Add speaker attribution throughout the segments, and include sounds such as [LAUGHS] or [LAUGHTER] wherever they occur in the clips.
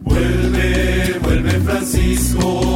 Speaker 1: Vuelve, vuelve Francisco,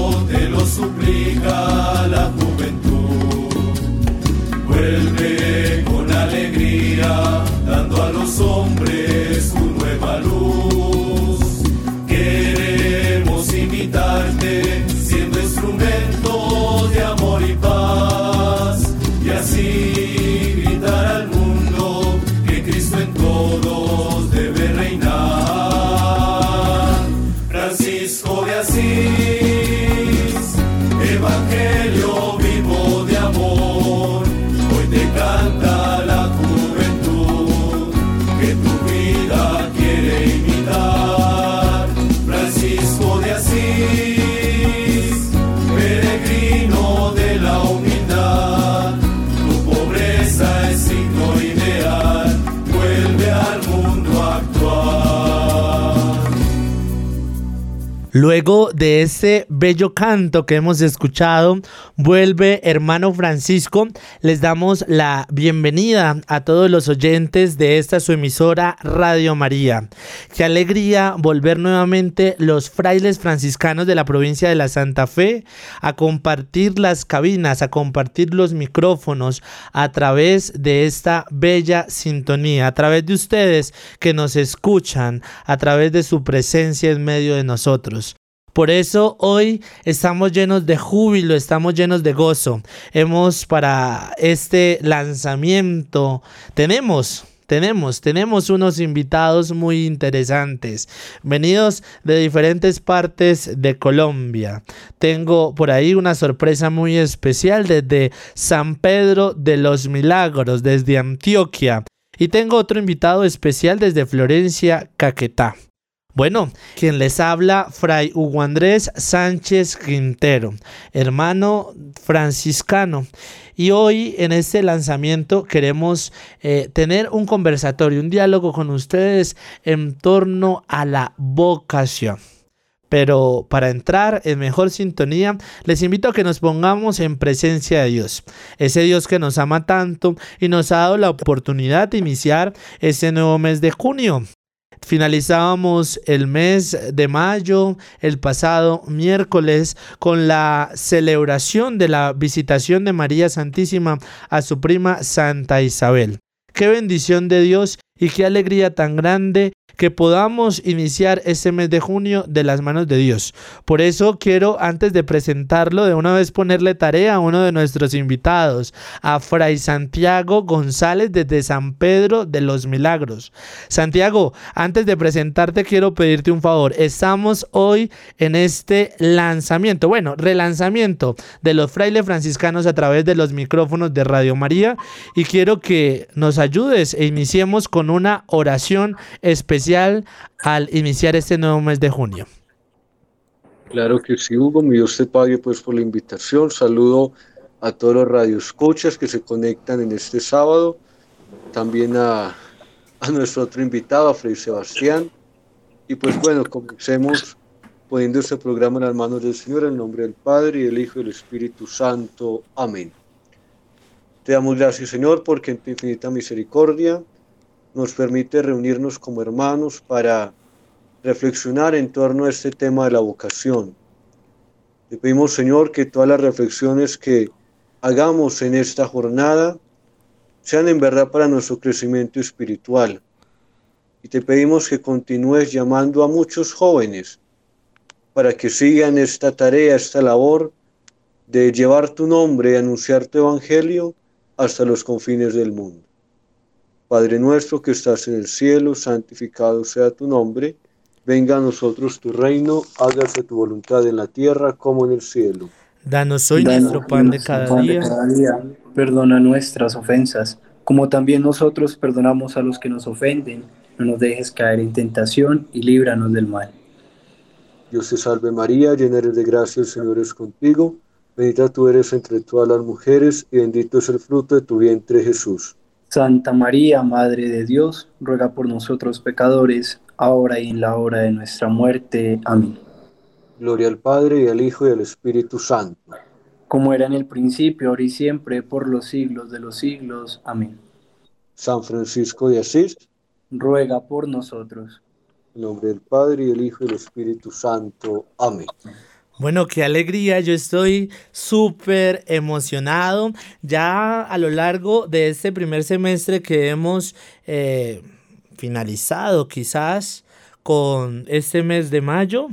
Speaker 2: Luego de ese bello canto que hemos escuchado, vuelve hermano Francisco. Les damos la bienvenida a todos los oyentes de esta su emisora Radio María. Qué alegría volver nuevamente los frailes franciscanos de la provincia de la Santa Fe a compartir las cabinas, a compartir los micrófonos a través de esta bella sintonía, a través de ustedes que nos escuchan, a través de su presencia en medio de nosotros. Por eso hoy estamos llenos de júbilo, estamos llenos de gozo. Hemos para este lanzamiento, tenemos tenemos, tenemos unos invitados muy interesantes, venidos de diferentes partes de Colombia. Tengo por ahí una sorpresa muy especial desde San Pedro de los Milagros, desde Antioquia. Y tengo otro invitado especial desde Florencia, Caquetá. Bueno, quien les habla, Fray Hugo Andrés Sánchez Quintero, hermano franciscano. Y hoy en este lanzamiento queremos eh, tener un conversatorio, un diálogo con ustedes en torno a la vocación. Pero para entrar en mejor sintonía, les invito a que nos pongamos en presencia de Dios. Ese Dios que nos ama tanto y nos ha dado la oportunidad de iniciar este nuevo mes de junio. Finalizábamos el mes de mayo, el pasado miércoles, con la celebración de la visitación de María Santísima a su prima Santa Isabel. Qué bendición de Dios y qué alegría tan grande que podamos iniciar este mes de junio de las manos de Dios. Por eso quiero, antes de presentarlo, de una vez ponerle tarea a uno de nuestros invitados, a Fray Santiago González desde San Pedro de los Milagros. Santiago, antes de presentarte, quiero pedirte un favor. Estamos hoy en este lanzamiento, bueno, relanzamiento de los frailes franciscanos a través de los micrófonos de Radio María y quiero que nos ayudes e iniciemos con una oración especial al iniciar este nuevo mes de junio.
Speaker 3: Claro que sí, Hugo. Mi Dios te pague pues por la invitación. Saludo a todos los radioescuchas que se conectan en este sábado. También a, a nuestro otro invitado, a Fray Sebastián. Y pues bueno, comencemos poniendo este programa en las manos del Señor, en nombre del Padre, y del Hijo y del Espíritu Santo. Amén. Te damos gracias, Señor, porque en tu infinita misericordia nos permite reunirnos como hermanos para reflexionar en torno a este tema de la vocación. Te pedimos, Señor, que todas las reflexiones que hagamos en esta jornada sean en verdad para nuestro crecimiento espiritual. Y te pedimos que continúes llamando a muchos jóvenes para que sigan esta tarea, esta labor de llevar tu nombre y anunciar tu evangelio hasta los confines del mundo. Padre nuestro que estás en el cielo, santificado sea tu nombre. Venga a nosotros tu reino, hágase tu voluntad en la tierra como en el cielo.
Speaker 2: Danos hoy
Speaker 4: Danos
Speaker 2: nuestro pan de cada
Speaker 4: pan de
Speaker 2: día.
Speaker 4: cada día. Perdona nuestras ofensas, como también nosotros perdonamos a los que nos ofenden. No nos dejes caer en tentación y líbranos del mal.
Speaker 3: Dios te salve María, llena eres de gracia, el Señor es contigo. Bendita tú eres entre todas las mujeres y bendito es el fruto de tu vientre Jesús.
Speaker 4: Santa María, Madre de Dios, ruega por nosotros pecadores, ahora y en la hora de nuestra muerte. Amén.
Speaker 3: Gloria al Padre y al Hijo y al Espíritu Santo.
Speaker 4: como era en el principio, ahora y siempre, por los siglos de los siglos. Amén.
Speaker 3: San Francisco de Asís,
Speaker 4: ruega por nosotros.
Speaker 3: En nombre del Padre, y del Hijo, y del Espíritu Santo. Amén.
Speaker 2: Bueno, qué alegría, yo estoy súper emocionado. Ya a lo largo de este primer semestre que hemos eh, finalizado quizás con este mes de mayo,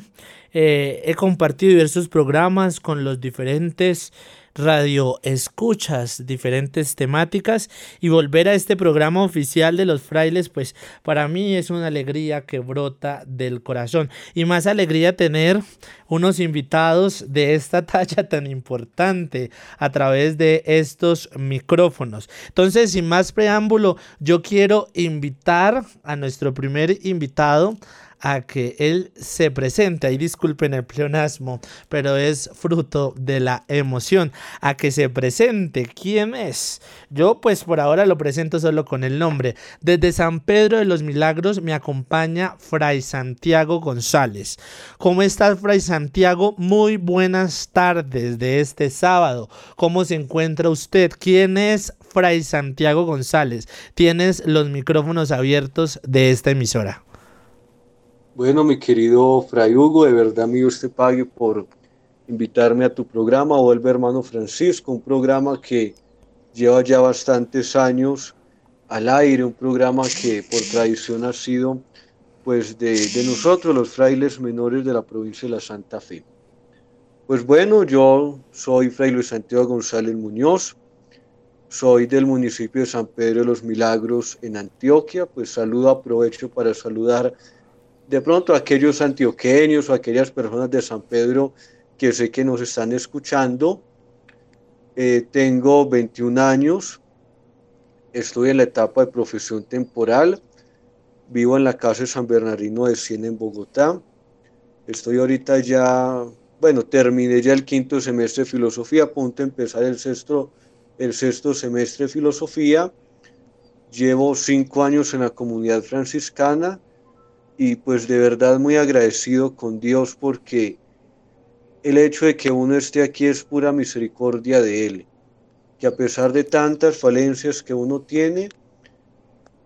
Speaker 2: eh, he compartido diversos programas con los diferentes radio escuchas diferentes temáticas y volver a este programa oficial de los frailes pues para mí es una alegría que brota del corazón y más alegría tener unos invitados de esta talla tan importante a través de estos micrófonos entonces sin más preámbulo yo quiero invitar a nuestro primer invitado a que él se presente, ahí disculpen el pleonasmo, pero es fruto de la emoción, a que se presente quién es. Yo pues por ahora lo presento solo con el nombre. Desde San Pedro de los Milagros me acompaña Fray Santiago González. ¿Cómo estás Fray Santiago? Muy buenas tardes de este sábado. ¿Cómo se encuentra usted? ¿Quién es Fray Santiago González? Tienes los micrófonos abiertos de esta emisora.
Speaker 3: Bueno, mi querido Fray Hugo, de verdad mi Dios pague por invitarme a tu programa, vuelve hermano Francisco, un programa que lleva ya bastantes años al aire, un programa que por tradición ha sido pues de, nosotros los frailes menores de la provincia de la Santa Fe. Pues bueno, yo soy Fray Luis Santiago González Muñoz, soy del municipio de San Pedro de los Milagros en Antioquia, pues saludo, aprovecho para saludar de pronto aquellos antioqueños o aquellas personas de San Pedro que sé que nos están escuchando. Eh, tengo 21 años, estoy en la etapa de profesión temporal, vivo en la casa de San Bernardino de Siena en Bogotá. Estoy ahorita ya, bueno, terminé ya el quinto semestre de filosofía, a punto empezar el sexto, el sexto semestre de filosofía. Llevo cinco años en la comunidad franciscana y pues de verdad muy agradecido con Dios porque el hecho de que uno esté aquí es pura misericordia de Él, que a pesar de tantas falencias que uno tiene,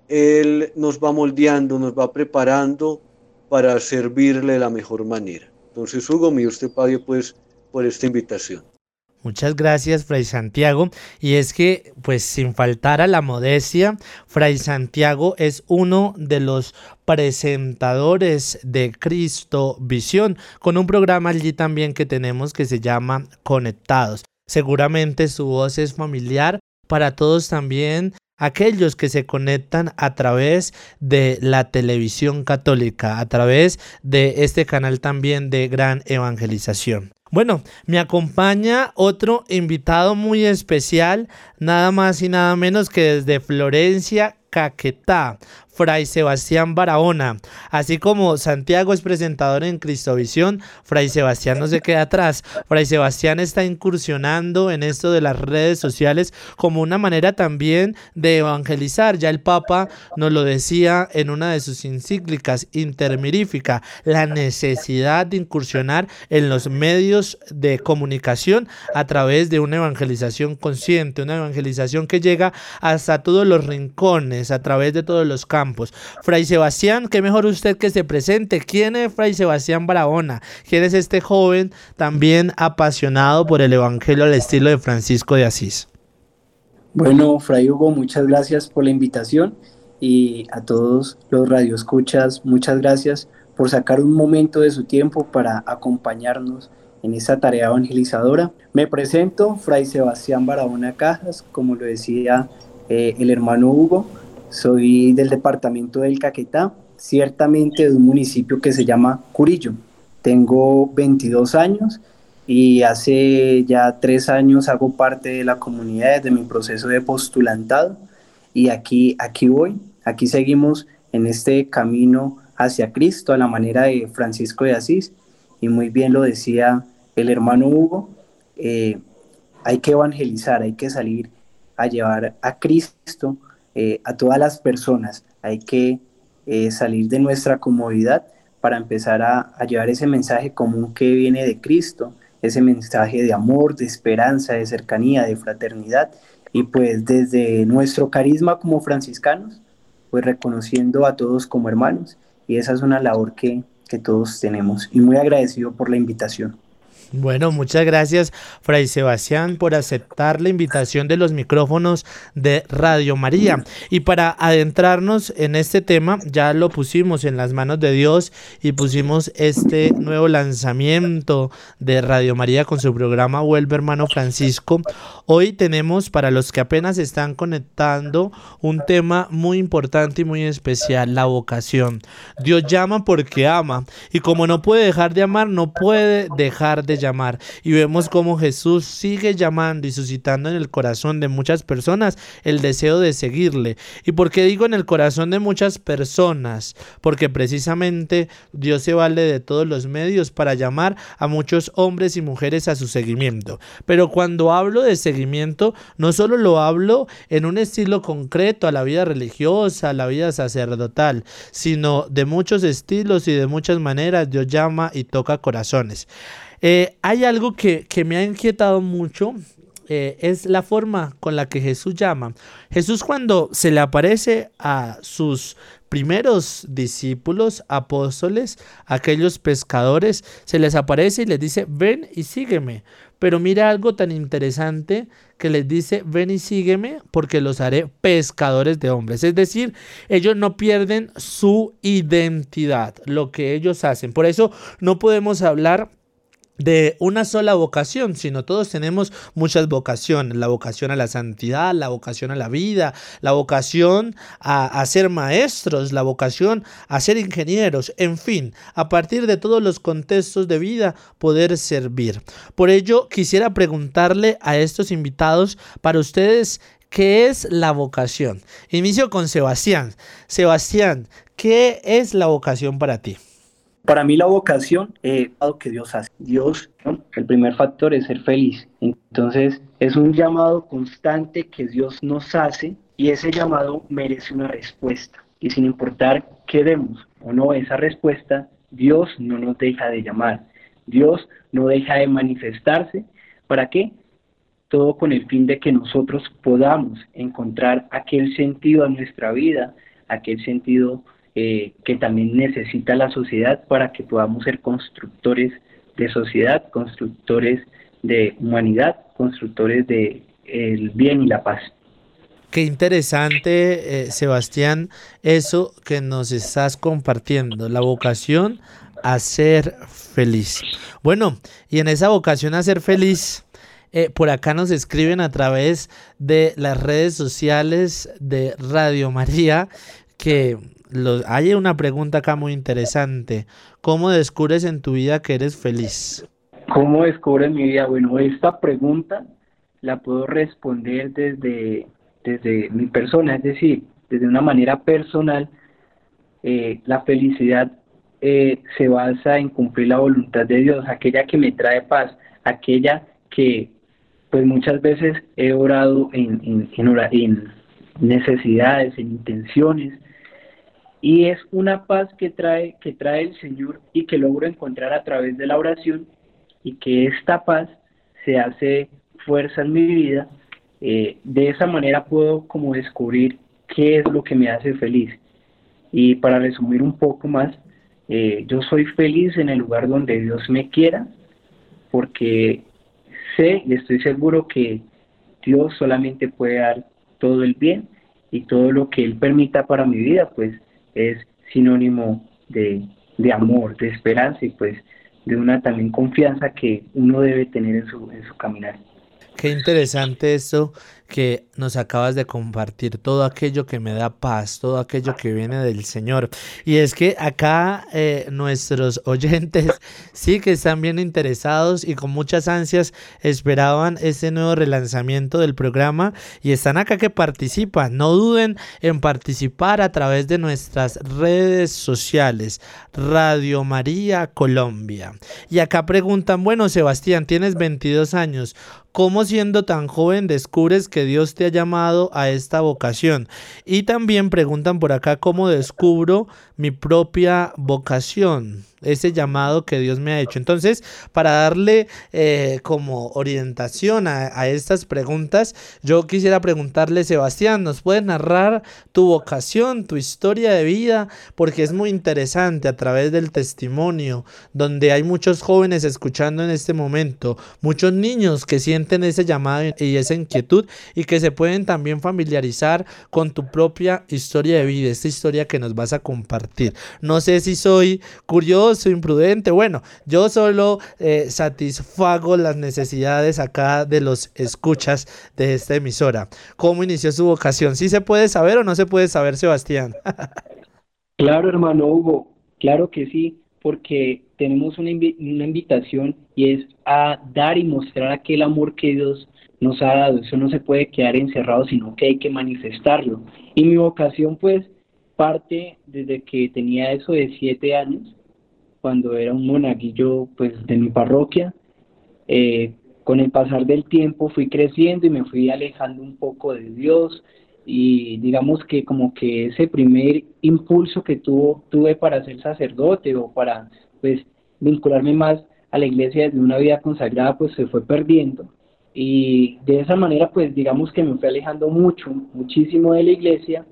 Speaker 3: Él nos va moldeando, nos va preparando para servirle de la mejor manera. Entonces, Hugo, mi usted pague pues por esta invitación.
Speaker 2: Muchas gracias, Fray Santiago. Y es que, pues sin faltar a la modestia, Fray Santiago es uno de los presentadores de Cristo Visión, con un programa allí también que tenemos que se llama Conectados. Seguramente su voz es familiar para todos también aquellos que se conectan a través de la televisión católica, a través de este canal también de gran evangelización. Bueno, me acompaña otro invitado muy especial, nada más y nada menos que desde Florencia, Caquetá, Fray Sebastián Barahona. Así como Santiago es presentador en Cristovisión, Fray Sebastián no se queda atrás. Fray Sebastián está incursionando en esto de las redes sociales como una manera también de evangelizar. Ya el Papa nos lo decía en una de sus encíclicas, intermirífica, la necesidad de incursionar en los medios de comunicación a través de una evangelización consciente, una evangelización que llega hasta todos los rincones, a través de todos los campos Fray Sebastián, qué mejor usted que se presente. ¿Quién es Fray Sebastián Barahona? ¿Quién es este joven también apasionado por el Evangelio al estilo de Francisco de Asís?
Speaker 4: Bueno, Fray Hugo, muchas gracias por la invitación y a todos los radioescuchas, muchas gracias por sacar un momento de su tiempo para acompañarnos en esta tarea evangelizadora. Me presento, Fray Sebastián Barahona Cajas, como lo decía eh, el hermano Hugo. Soy del departamento del Caquetá, ciertamente de un municipio que se llama Curillo. Tengo 22 años y hace ya tres años hago parte de la comunidad desde mi proceso de postulantado y aquí, aquí voy, aquí seguimos en este camino hacia Cristo a la manera de Francisco de Asís y muy bien lo decía el hermano Hugo, eh, hay que evangelizar, hay que salir a llevar a Cristo eh, a todas las personas. Hay que eh, salir de nuestra comodidad para empezar a, llevar ese mensaje común que viene de Cristo ese mensaje de amor, de esperanza, de cercanía, de fraternidad. Y pues desde nuestro carisma como franciscanos, pues reconociendo a todos como hermanos. Y esa es una labor que, que todos tenemos. Y muy agradecido por la invitación.
Speaker 2: Bueno, muchas gracias, Fray Sebastián, por aceptar la invitación de los micrófonos de Radio María. Y para adentrarnos en este tema, ya lo pusimos en las manos de Dios y pusimos este nuevo lanzamiento de Radio María con su programa Vuelve Hermano Francisco. Hoy tenemos, para los que apenas están conectando, un tema muy importante y muy especial, la vocación. Dios llama porque ama. Y como no puede dejar de amar, no puede dejar de llamar. Y vemos cómo Jesús sigue llamando y suscitando en el corazón de muchas personas el deseo de seguirle. ¿Y por qué digo en el corazón de muchas personas? Porque precisamente Dios se vale de todos los medios para llamar a muchos hombres y mujeres a su seguimiento. Pero cuando hablo de seguimiento, no solo lo hablo en un estilo concreto a la vida religiosa, a la vida sacerdotal, sino de muchos estilos y de muchas maneras Dios llama y toca corazones. Eh, hay algo que, me ha inquietado mucho, eh, es la forma con la que Jesús llama. Jesús cuando se le aparece a sus primeros discípulos, apóstoles, aquellos pescadores, se les aparece y les dice, ven y sígueme. Pero mira algo tan interesante que les dice, ven y sígueme porque los haré pescadores de hombres. Es decir, ellos no pierden su identidad, lo que ellos hacen. Por eso no podemos hablar de una sola vocación, sino todos tenemos muchas vocaciones, la vocación a la santidad, la vocación a la vida, la vocación a, ser maestros, la vocación a ser ingenieros, en fin, a partir de todos los contextos de vida poder servir. Por ello, quisiera preguntarle a estos invitados, para ustedes, ¿qué es la vocación? Inicio con Sebastián. Sebastián, ¿qué es la vocación para ti?
Speaker 4: Para mí la vocación es algo que Dios hace. Dios, el primer factor es ser feliz. Entonces es un llamado constante que Dios nos hace y ese llamado merece una respuesta. Y sin importar qué demos o no esa respuesta, Dios no nos deja de llamar. Dios no deja de manifestarse. ¿Para qué? Todo con el fin de que nosotros podamos encontrar aquel sentido a nuestra vida, aquel sentido eh, que también necesita la sociedad para que podamos ser constructores de sociedad, constructores de humanidad, constructores de el bien y la paz.
Speaker 2: Qué interesante, eh, Sebastián, eso que nos estás compartiendo, la vocación a ser feliz. Bueno, y en esa vocación a ser feliz, eh, por acá nos escriben a través de las redes sociales de Radio María que hay una pregunta acá muy interesante. ¿Cómo descubres en tu vida que eres feliz?
Speaker 4: ¿Cómo descubres mi vida? Bueno, esta pregunta la puedo responder desde, desde mi persona, es decir, desde una manera personal. Eh, la felicidad eh, se basa en cumplir la voluntad de Dios, aquella que me trae paz, aquella que pues muchas veces he orado en, en, en necesidades, en intenciones, y es una paz que trae, que trae el Señor y que logro encontrar a través de la oración y que esta paz se hace fuerza en mi vida. Eh, de esa manera puedo como descubrir qué es lo que me hace feliz. Y para resumir un poco más, eh, yo soy feliz en el lugar donde Dios me quiera, porque sé y estoy seguro que Dios solamente puede dar todo el bien y todo lo que Él permita para mi vida, pues es sinónimo de, de amor, de esperanza y pues de una también confianza que uno debe tener en su, en su caminar.
Speaker 2: Qué interesante eso que nos acabas de compartir, todo aquello que me da paz, todo aquello que viene del Señor. Y es que acá eh, nuestros [LAUGHS] oyentes sí que están bien interesados y con muchas ansias esperaban este nuevo relanzamiento del programa y están acá que participan. No duden en participar a través de nuestras redes sociales, Radio María Colombia. Y acá preguntan, bueno Sebastián, tienes 22 años, ¿cómo siendo tan joven descubres que Dios te ha llamado a esta vocación. Y también preguntan por acá cómo descubro mi propia vocación. ese llamado que Dios me ha hecho. Entonces, para darle eh, como orientación a, a, estas preguntas, yo quisiera preguntarle, Sebastián, ¿nos puedes narrar tu vocación, tu historia de vida? Porque es muy interesante a través del testimonio, donde hay muchos jóvenes escuchando en este momento, muchos niños que sienten ese llamado y esa inquietud y que se pueden también familiarizar con tu propia historia de vida, esta historia que nos vas a compartir. No sé si soy curioso, imprudente, bueno, yo solo eh, satisfago las necesidades acá de los escuchas de esta emisora. ¿Cómo inició su vocación? ¿Sí se puede saber o no se puede saber, Sebastián?
Speaker 4: claro, hermano Hugo, claro que sí, porque tenemos una, una invitación y es a dar y mostrar aquel amor que Dios nos ha dado. Eso no se puede quedar encerrado, sino que hay que manifestarlo. Y mi vocación, pues, parte desde que tenía eso de siete años, cuando era un monaguillo, pues, de mi parroquia. Eh, con el pasar del tiempo fui creciendo y me fui alejando un poco de Dios y digamos que como que ese primer impulso que tuvo, tuve para ser sacerdote o para pues vincularme más a la iglesia de una vida consagrada pues se fue perdiendo y de esa manera pues digamos que me fui alejando mucho, muchísimo de la iglesia.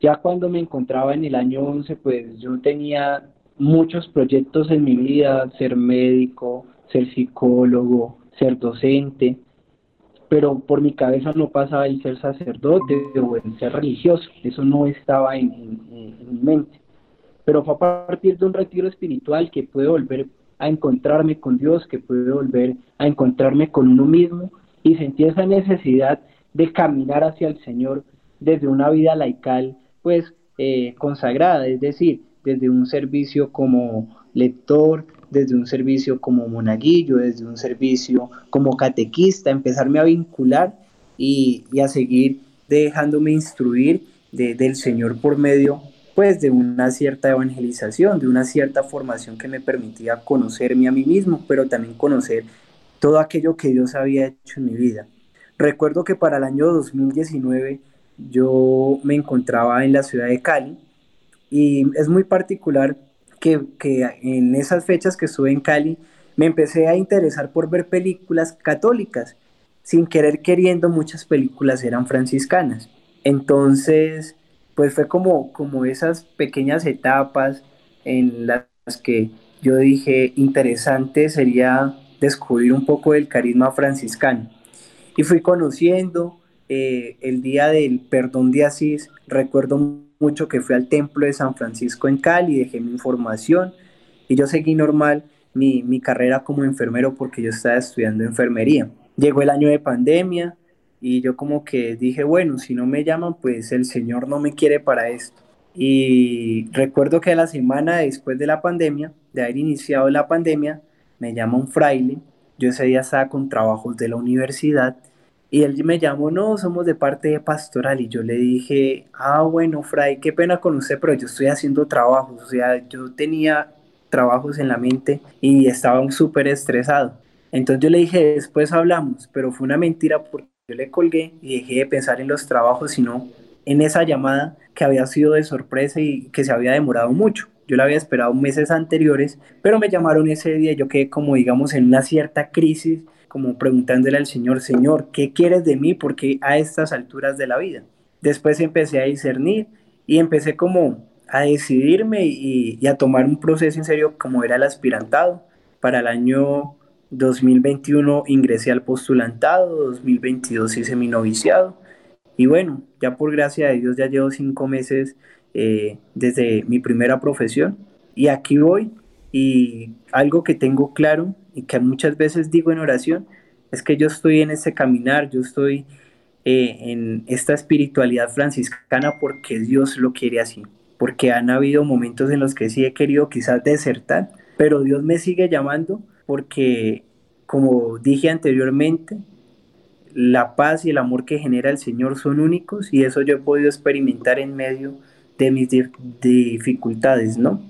Speaker 4: Ya cuando me encontraba en el año 11 pues yo tenía muchos proyectos en mi vida, ser médico, ser psicólogo, ser docente, pero por mi cabeza no pasaba el ser sacerdote o el ser religioso, eso no estaba en, mi mente. Pero fue a partir de un retiro espiritual que pude volver a encontrarme con Dios, que pude volver a encontrarme con uno mismo y sentí esa necesidad de caminar hacia el Señor desde una vida laical, pues eh, consagrada, es decir, desde un servicio como lector, desde un servicio como monaguillo, desde un servicio como catequista, empezarme a vincular y, a seguir dejándome instruir del Señor por medio pues de una cierta evangelización, de una cierta formación que me permitía conocerme a mí mismo, pero también conocer todo aquello que Dios había hecho en mi vida. Recuerdo que para el año 2019 yo me encontraba en la ciudad de Cali y es muy particular que, que en esas fechas que estuve en Cali me empecé a interesar por ver películas católicas. Sin querer queriendo, muchas películas eran franciscanas. Entonces, pues fue como, como esas pequeñas etapas en las que yo dije, interesante sería descubrir un poco del carisma franciscano. Y fui conociendo eh, el día del perdón de Asís, recuerdo mucho que fui al templo de San Francisco en Cali, dejé mi información y yo seguí normal mi, mi carrera como enfermero porque yo estaba estudiando enfermería. Llegó el año de pandemia, y yo como que dije, bueno, si no me llaman, pues el Señor no me quiere para esto. Y recuerdo que a la semana después de la pandemia, de haber iniciado la pandemia, me llama un fraile. Yo ese día estaba con trabajos de la universidad y él me llamó, no, somos de parte de pastoral. Y yo le dije, ah, bueno, fray, qué pena con usted, pero yo estoy haciendo trabajos. O sea, yo tenía trabajos en la mente y estaba súper estresado. Entonces yo le dije, después hablamos, pero fue una mentira porque yo le colgué y dejé de pensar en los trabajos, sino en esa llamada que había sido de sorpresa y que se había demorado mucho. Yo la había esperado meses anteriores, pero me llamaron ese día y yo quedé como, digamos, en una cierta crisis, como preguntándole al Señor, Señor, ¿qué quieres de mí? Porque a estas alturas de la vida. Después empecé a discernir y empecé como a decidirme y, a tomar un proceso en serio como era el aspirantado. Para el año 2021 ingresé al postulantado, 2022 hice mi noviciado y bueno, ya por gracia de Dios ya llevo cinco meses eh, desde mi primera profesión y aquí voy y algo que tengo claro y que muchas veces digo en oración es que yo estoy en ese caminar, yo estoy eh, en esta espiritualidad franciscana porque Dios lo quiere así, porque han habido momentos en los que sí he querido quizás desertar, pero Dios me sigue llamando porque, como dije anteriormente, la paz y el amor que genera el Señor son únicos y eso yo he podido experimentar en medio de mis dificultades, ¿no?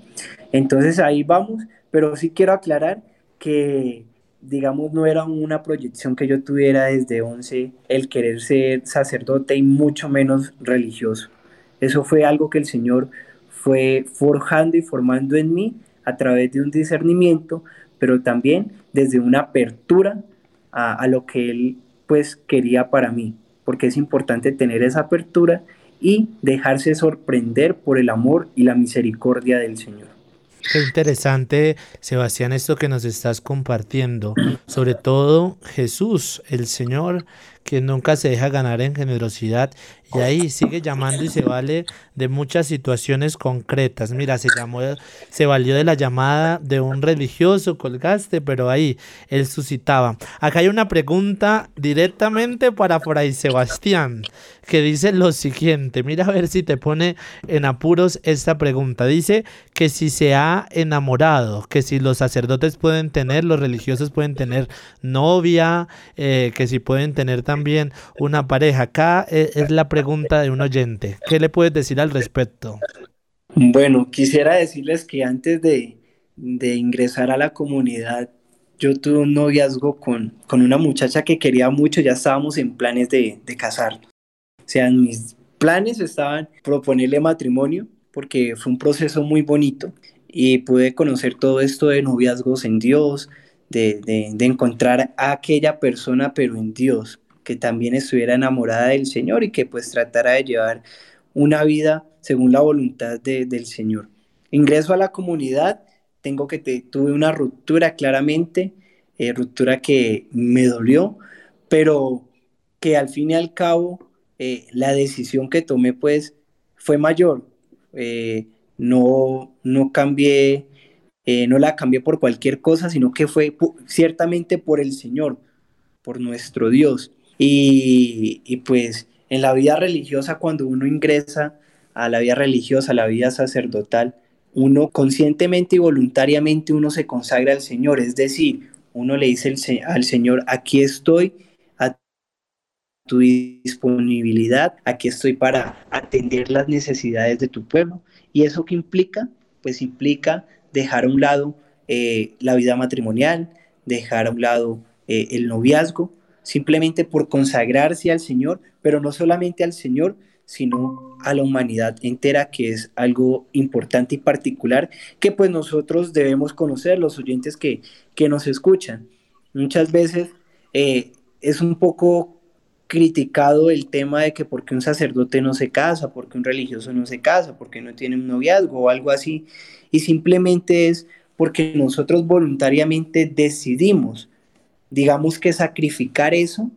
Speaker 4: Entonces ahí vamos, pero sí quiero aclarar que, digamos, no era una proyección que yo tuviera desde 11 el querer ser sacerdote y mucho menos religioso. Eso fue algo que el Señor fue forjando y formando en mí a través de un discernimiento, pero también desde una apertura a, a lo que Él pues quería para mí, porque es importante tener esa apertura y dejarse sorprender por el amor y la misericordia del Señor.
Speaker 2: Qué interesante, Sebastián, esto que nos estás compartiendo. Sobre todo Jesús, el Señor, que nunca se deja ganar en generosidad y ahí sigue llamando y se vale de muchas situaciones concretas. Mira, se llamó, se valió de la llamada de un religioso, colgaste, pero ahí él suscitaba. Acá hay una pregunta directamente para Fray Sebastián, que dice lo siguiente. Mira a ver si te pone en apuros esta pregunta. Dice que si se ha enamorado, que si los sacerdotes pueden tener, los religiosos pueden tener novia, eh, que si pueden tener también una pareja. Acá eh, es la pregunta de un oyente. ¿Qué le puedes decir al respecto?
Speaker 4: Bueno, quisiera decirles que antes de, ingresar a la comunidad, yo tuve un noviazgo con, con una muchacha que quería mucho, ya estábamos en planes de, de casarnos. O sea, mis planes estaban proponerle matrimonio, porque fue un proceso muy bonito y pude conocer todo esto de noviazgos en Dios, de, de, de encontrar a aquella persona, pero en Dios, que también estuviera enamorada del Señor y que pues tratara de llevar una vida según la voluntad del Señor. Ingreso a la comunidad, tengo que tuve una ruptura claramente, eh, ruptura que me dolió, pero que al fin y al cabo eh, la decisión que tomé pues fue mayor. Eh, no, no cambié, no la cambié por cualquier cosa, sino que fue ciertamente por el Señor, por nuestro Dios. Y, pues en la vida religiosa, cuando uno ingresa a la vida religiosa, a la vida sacerdotal, uno conscientemente y voluntariamente uno se consagra al Señor, es decir, uno le dice al Señor, aquí estoy a tu disponibilidad, aquí estoy para atender las necesidades de tu pueblo. ¿Y eso qué implica? Pues implica dejar a un lado eh, la vida matrimonial, dejar a un lado eh, el noviazgo, simplemente por consagrarse al Señor, pero no solamente al Señor, sino a la humanidad entera, que es algo importante y particular que pues nosotros debemos conocer, los oyentes que, que nos escuchan. Muchas veces eh, es un poco criticado el tema de que porque un sacerdote no se casa, porque un religioso no se casa, porque no tiene un noviazgo o algo así, y simplemente es porque nosotros voluntariamente decidimos digamos que sacrificar eso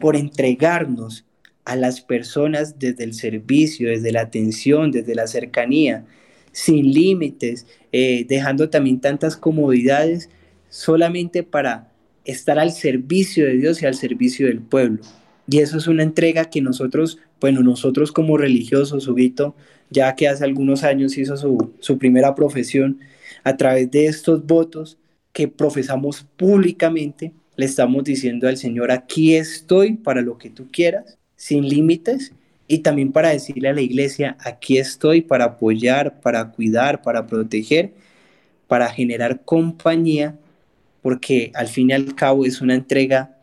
Speaker 4: por entregarnos a las personas desde el servicio, desde la atención, desde la cercanía, sin límites, eh, dejando también tantas comodidades solamente para estar al servicio de Dios y al servicio del pueblo. Y eso es una entrega que nosotros, bueno, nosotros como religiosos, Subito, ya que hace algunos años hizo su, su primera profesión, a través de estos votos que profesamos públicamente, le estamos diciendo al Señor, aquí estoy para lo que tú quieras, sin límites, y también para decirle a la iglesia, aquí estoy para apoyar, para cuidar, para proteger, para generar compañía, porque al fin y al cabo es una entrega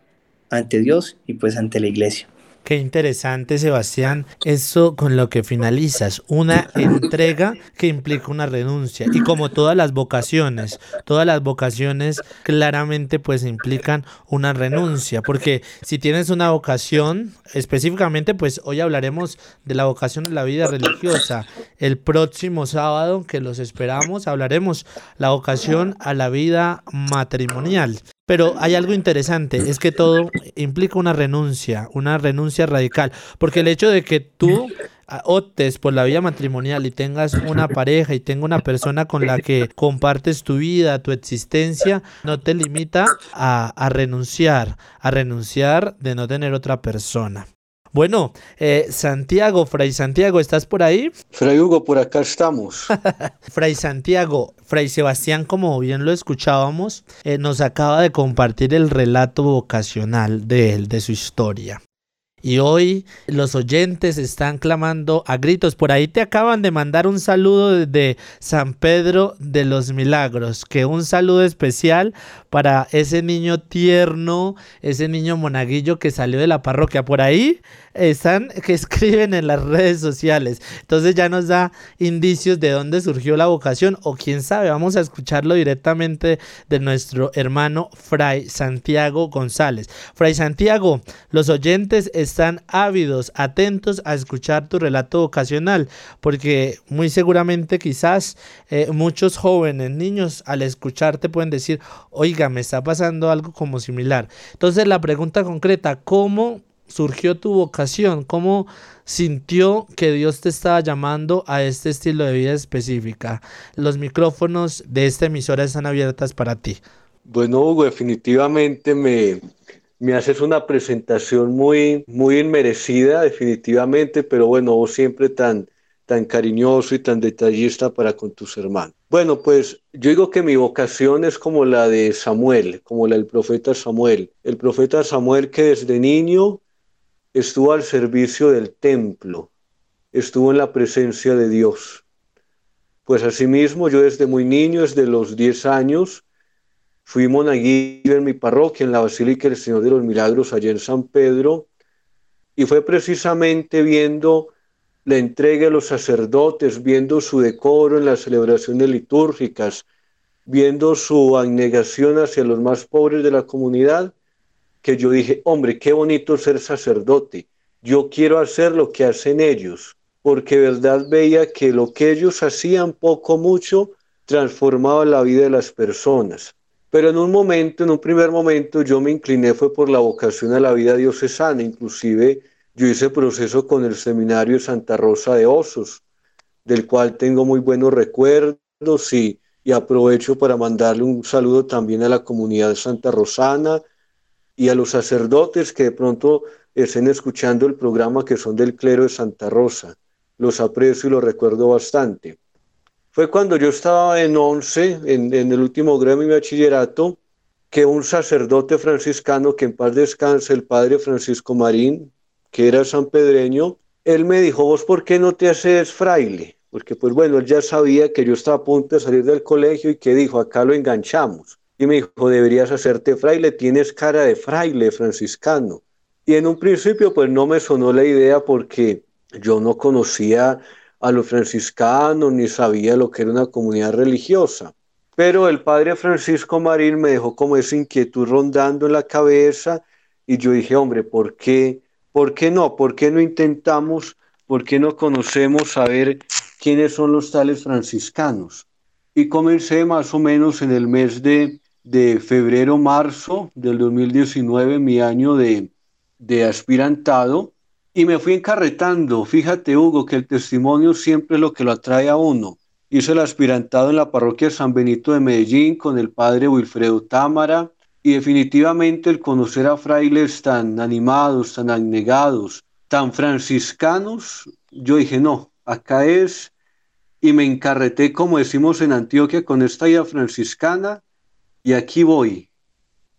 Speaker 4: ante Dios y pues ante la iglesia.
Speaker 2: Qué interesante, Sebastián, eso con lo que finalizas, una entrega que implica una renuncia. Y como todas las vocaciones, todas las vocaciones claramente pues implican una renuncia, porque si tienes una vocación, específicamente pues hoy hablaremos de la vocación de la vida religiosa. El próximo sábado que los esperamos hablaremos la vocación a la vida matrimonial. Pero hay algo interesante, es que todo implica una renuncia, una renuncia radical, porque el hecho de que tú optes por la vida matrimonial y tengas una pareja y tenga una persona con la que compartes tu vida, tu existencia, no te limita a, a renunciar, a renunciar de no tener otra persona. Bueno, eh, Santiago, Fray Santiago, ¿estás por ahí?
Speaker 3: Fray Hugo, por acá estamos. [LAUGHS]
Speaker 2: Fray Santiago, Fray Sebastián, como bien lo escuchábamos, eh, nos acaba de compartir el relato vocacional de él, de su historia. Y hoy los oyentes están clamando a gritos. Por ahí te acaban de mandar un saludo desde San Pedro de los Milagros. Que un saludo especial para ese niño tierno, ese niño monaguillo que salió de la parroquia. Por ahí están [LAUGHS] que escriben en las redes sociales. Entonces ya nos da indicios de dónde surgió la vocación o quién sabe, vamos a escucharlo directamente de nuestro hermano Fray Santiago González. Fray Santiago, los oyentes están ávidos, atentos a escuchar tu relato vocacional, porque muy seguramente quizás eh, muchos jóvenes, niños, al escucharte pueden decir, oiga, me está pasando algo como similar. Entonces la pregunta concreta, ¿cómo surgió tu vocación? ¿Cómo sintió que Dios te estaba llamando a este estilo de vida específica? Los micrófonos de esta emisora están abiertas para ti.
Speaker 3: Bueno, definitivamente me, me haces una presentación muy, muy inmerecida, definitivamente, pero bueno, vos siempre tan, tan cariñoso y tan detallista para con tus hermanos. Bueno, pues yo digo que mi vocación es como la de Samuel, como la del profeta Samuel. El profeta Samuel que desde niño estuvo al servicio del templo, estuvo en la presencia de Dios. Pues asimismo, yo desde muy niño, desde los 10 años, fui monaguillo en mi parroquia, en la Basílica del Señor de los Milagros, allá en San Pedro, y fue precisamente viendo la entrega de los sacerdotes, viendo su decoro en las celebraciones litúrgicas, viendo su abnegación hacia los más pobres de la comunidad, que yo dije, hombre, qué bonito ser sacerdote. Yo quiero hacer lo que hacen ellos, porque verdad veía que lo que ellos hacían poco mucho transformaba la vida de las personas. Pero en un momento, en un primer momento, yo me incliné fue por la vocación a la vida diocesana. Inclusive yo hice proceso con el seminario de Santa Rosa de Osos, del cual tengo muy buenos recuerdos y, y aprovecho para mandarle un saludo también a la comunidad santa rosana y a los sacerdotes que de pronto estén escuchando el programa que son del clero de Santa Rosa. Los aprecio y los recuerdo bastante. Fue cuando yo estaba en 11, en, el último gremio de bachillerato, que un sacerdote franciscano, que en paz descanse, el padre Francisco Marín, que era sanpedreño, él me dijo, vos por qué no te haces fraile? Porque pues bueno, él ya sabía que yo estaba a punto de salir del colegio y que dijo, acá lo enganchamos y me dijo, deberías hacerte fraile, tienes cara de fraile franciscano. Y en un principio pues no me sonó la idea porque yo no conocía a los franciscanos ni sabía lo que era una comunidad religiosa. Pero el padre Francisco Marín me dejó como esa inquietud rondando en la cabeza y yo dije, hombre, ¿por qué? ¿Por qué no? ¿Por qué no intentamos? ¿Por qué no conocemos saber quiénes son los tales franciscanos? Y comencé más o menos en el mes de de febrero-marzo del 2019, mi año de, de aspirantado, y me fui encarretando. Fíjate, Hugo, que el testimonio siempre es lo que lo atrae a uno. Hice el aspirantado en la parroquia de San Benito de Medellín con el padre Wilfredo Támara, y definitivamente el conocer a frailes tan animados, tan abnegados, tan franciscanos, yo dije, no, acá es, y me encarreté, como decimos en Antioquia, con esta idea franciscana, y aquí voy.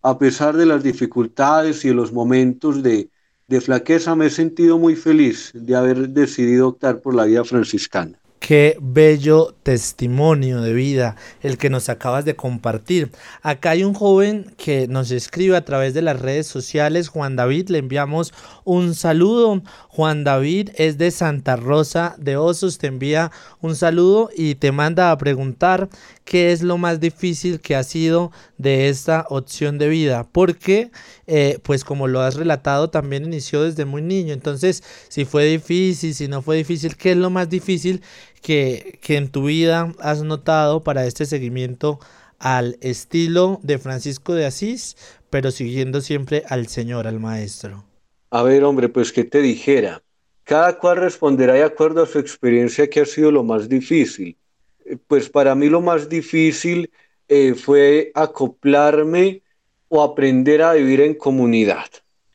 Speaker 3: A pesar de las dificultades y de los momentos de, de flaqueza, me he sentido muy feliz de haber decidido optar por la vida franciscana.
Speaker 2: Qué bello testimonio de vida el que nos acabas de compartir. Acá hay un joven que nos escribe a través de las redes sociales, Juan David, le enviamos un saludo. Juan David es de Santa Rosa de Osos, te envía un saludo y te manda a preguntar qué es lo más difícil que ha sido de esta opción de vida, porque eh, pues como lo has relatado también inició desde muy niño, entonces si fue difícil, si no fue difícil, ¿qué es lo más difícil que, que en tu vida has notado para este seguimiento al estilo de Francisco de Asís, pero siguiendo siempre al Señor, al Maestro?
Speaker 3: A ver, hombre, pues que te dijera. Cada cual responderá de acuerdo a su experiencia que ha sido lo más difícil. Eh, pues para mí lo más difícil eh, fue acoplarme o aprender a vivir en comunidad,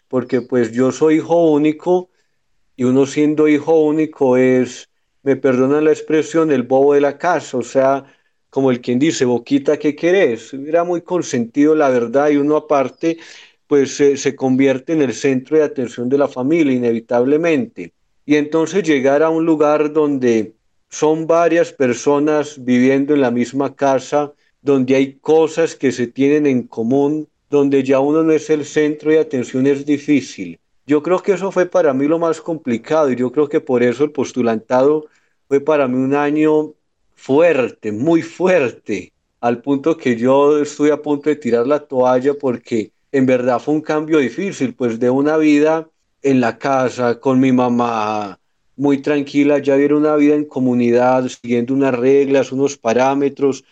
Speaker 3: porque pues yo soy hijo único y uno siendo hijo único es me perdonan la expresión, el bobo de la casa, o sea, como el quien dice, boquita, ¿qué querés? Era muy consentido, la verdad, y uno aparte, pues se convierte en el centro de atención de la familia inevitablemente. Y entonces llegar a un lugar donde son varias personas viviendo en la misma casa, donde hay cosas que se tienen en común, donde ya uno no es el centro de atención es difícil. Yo creo que eso fue para mí lo más complicado y yo creo que por eso el postulantado fue para mí un año fuerte, muy fuerte, al punto que yo estoy a punto de tirar la toalla porque en verdad fue un cambio difícil, pues de una vida en la casa con mi mamá, muy tranquila, ya era una vida en comunidad, siguiendo unas reglas, unos parámetros,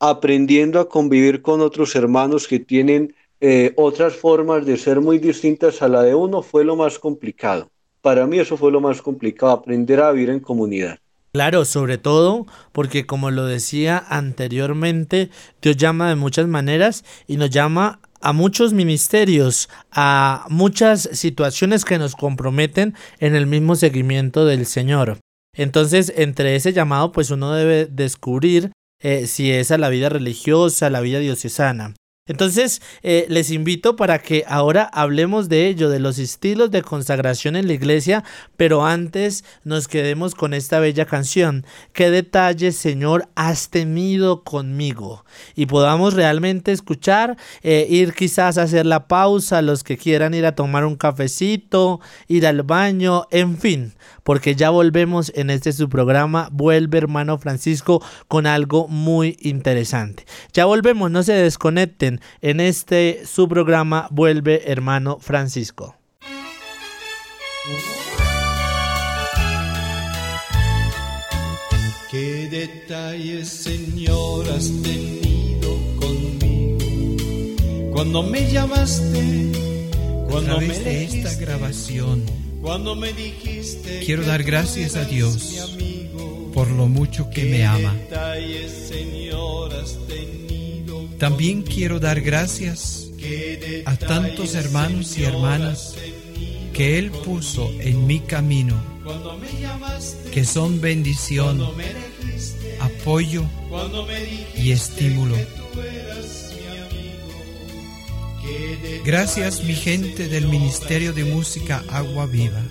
Speaker 3: aprendiendo a convivir con otros hermanos que tienen eh, otras formas de ser muy distintas a la de uno, fue lo más complicado. Para mí eso fue lo más complicado, aprender a vivir en comunidad.
Speaker 2: Claro, sobre todo porque como lo decía anteriormente, Dios llama de muchas maneras y nos llama a muchos ministerios, a muchas situaciones que nos comprometen en el mismo seguimiento del Señor. Entonces, entre ese llamado, pues uno debe descubrir eh, si es a la vida religiosa, la vida diocesana. Entonces, eh, les invito para que ahora hablemos de ello, de los estilos de consagración en la iglesia, pero antes nos quedemos con esta bella canción. ¿Qué detalles, Señor, has tenido conmigo? Y podamos realmente escuchar, eh, ir quizás a hacer la pausa, los que quieran ir a tomar un cafecito, ir al baño, en fin, porque ya volvemos en este su programa, vuelve hermano Francisco con algo muy interesante. Ya volvemos, no se desconecten, en este su programa vuelve hermano Francisco.
Speaker 1: ¿Qué detalles, Señor, has tenido conmigo? Cuando me llamaste, cuando me
Speaker 5: de esta grabación
Speaker 1: cuando me dijiste
Speaker 5: Quiero dar gracias a Dios por lo mucho que me ama. También quiero dar gracias a tantos hermanos y hermanas que Él puso en mi camino, que son bendición, apoyo y estímulo. Gracias mi gente del Ministerio de Música Agua Viva.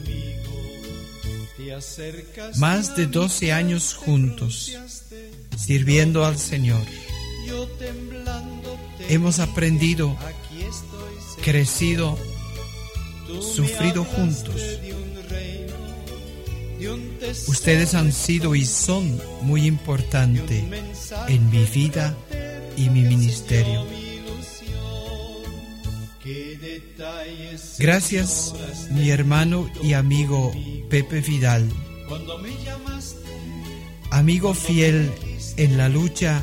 Speaker 5: Más de 12 años juntos, sirviendo al Señor. Hemos aprendido, crecido, sufrido juntos. Ustedes han sido y son muy importantes en mi vida y mi ministerio. Gracias, mi hermano y amigo Pepe Vidal, amigo fiel en la lucha,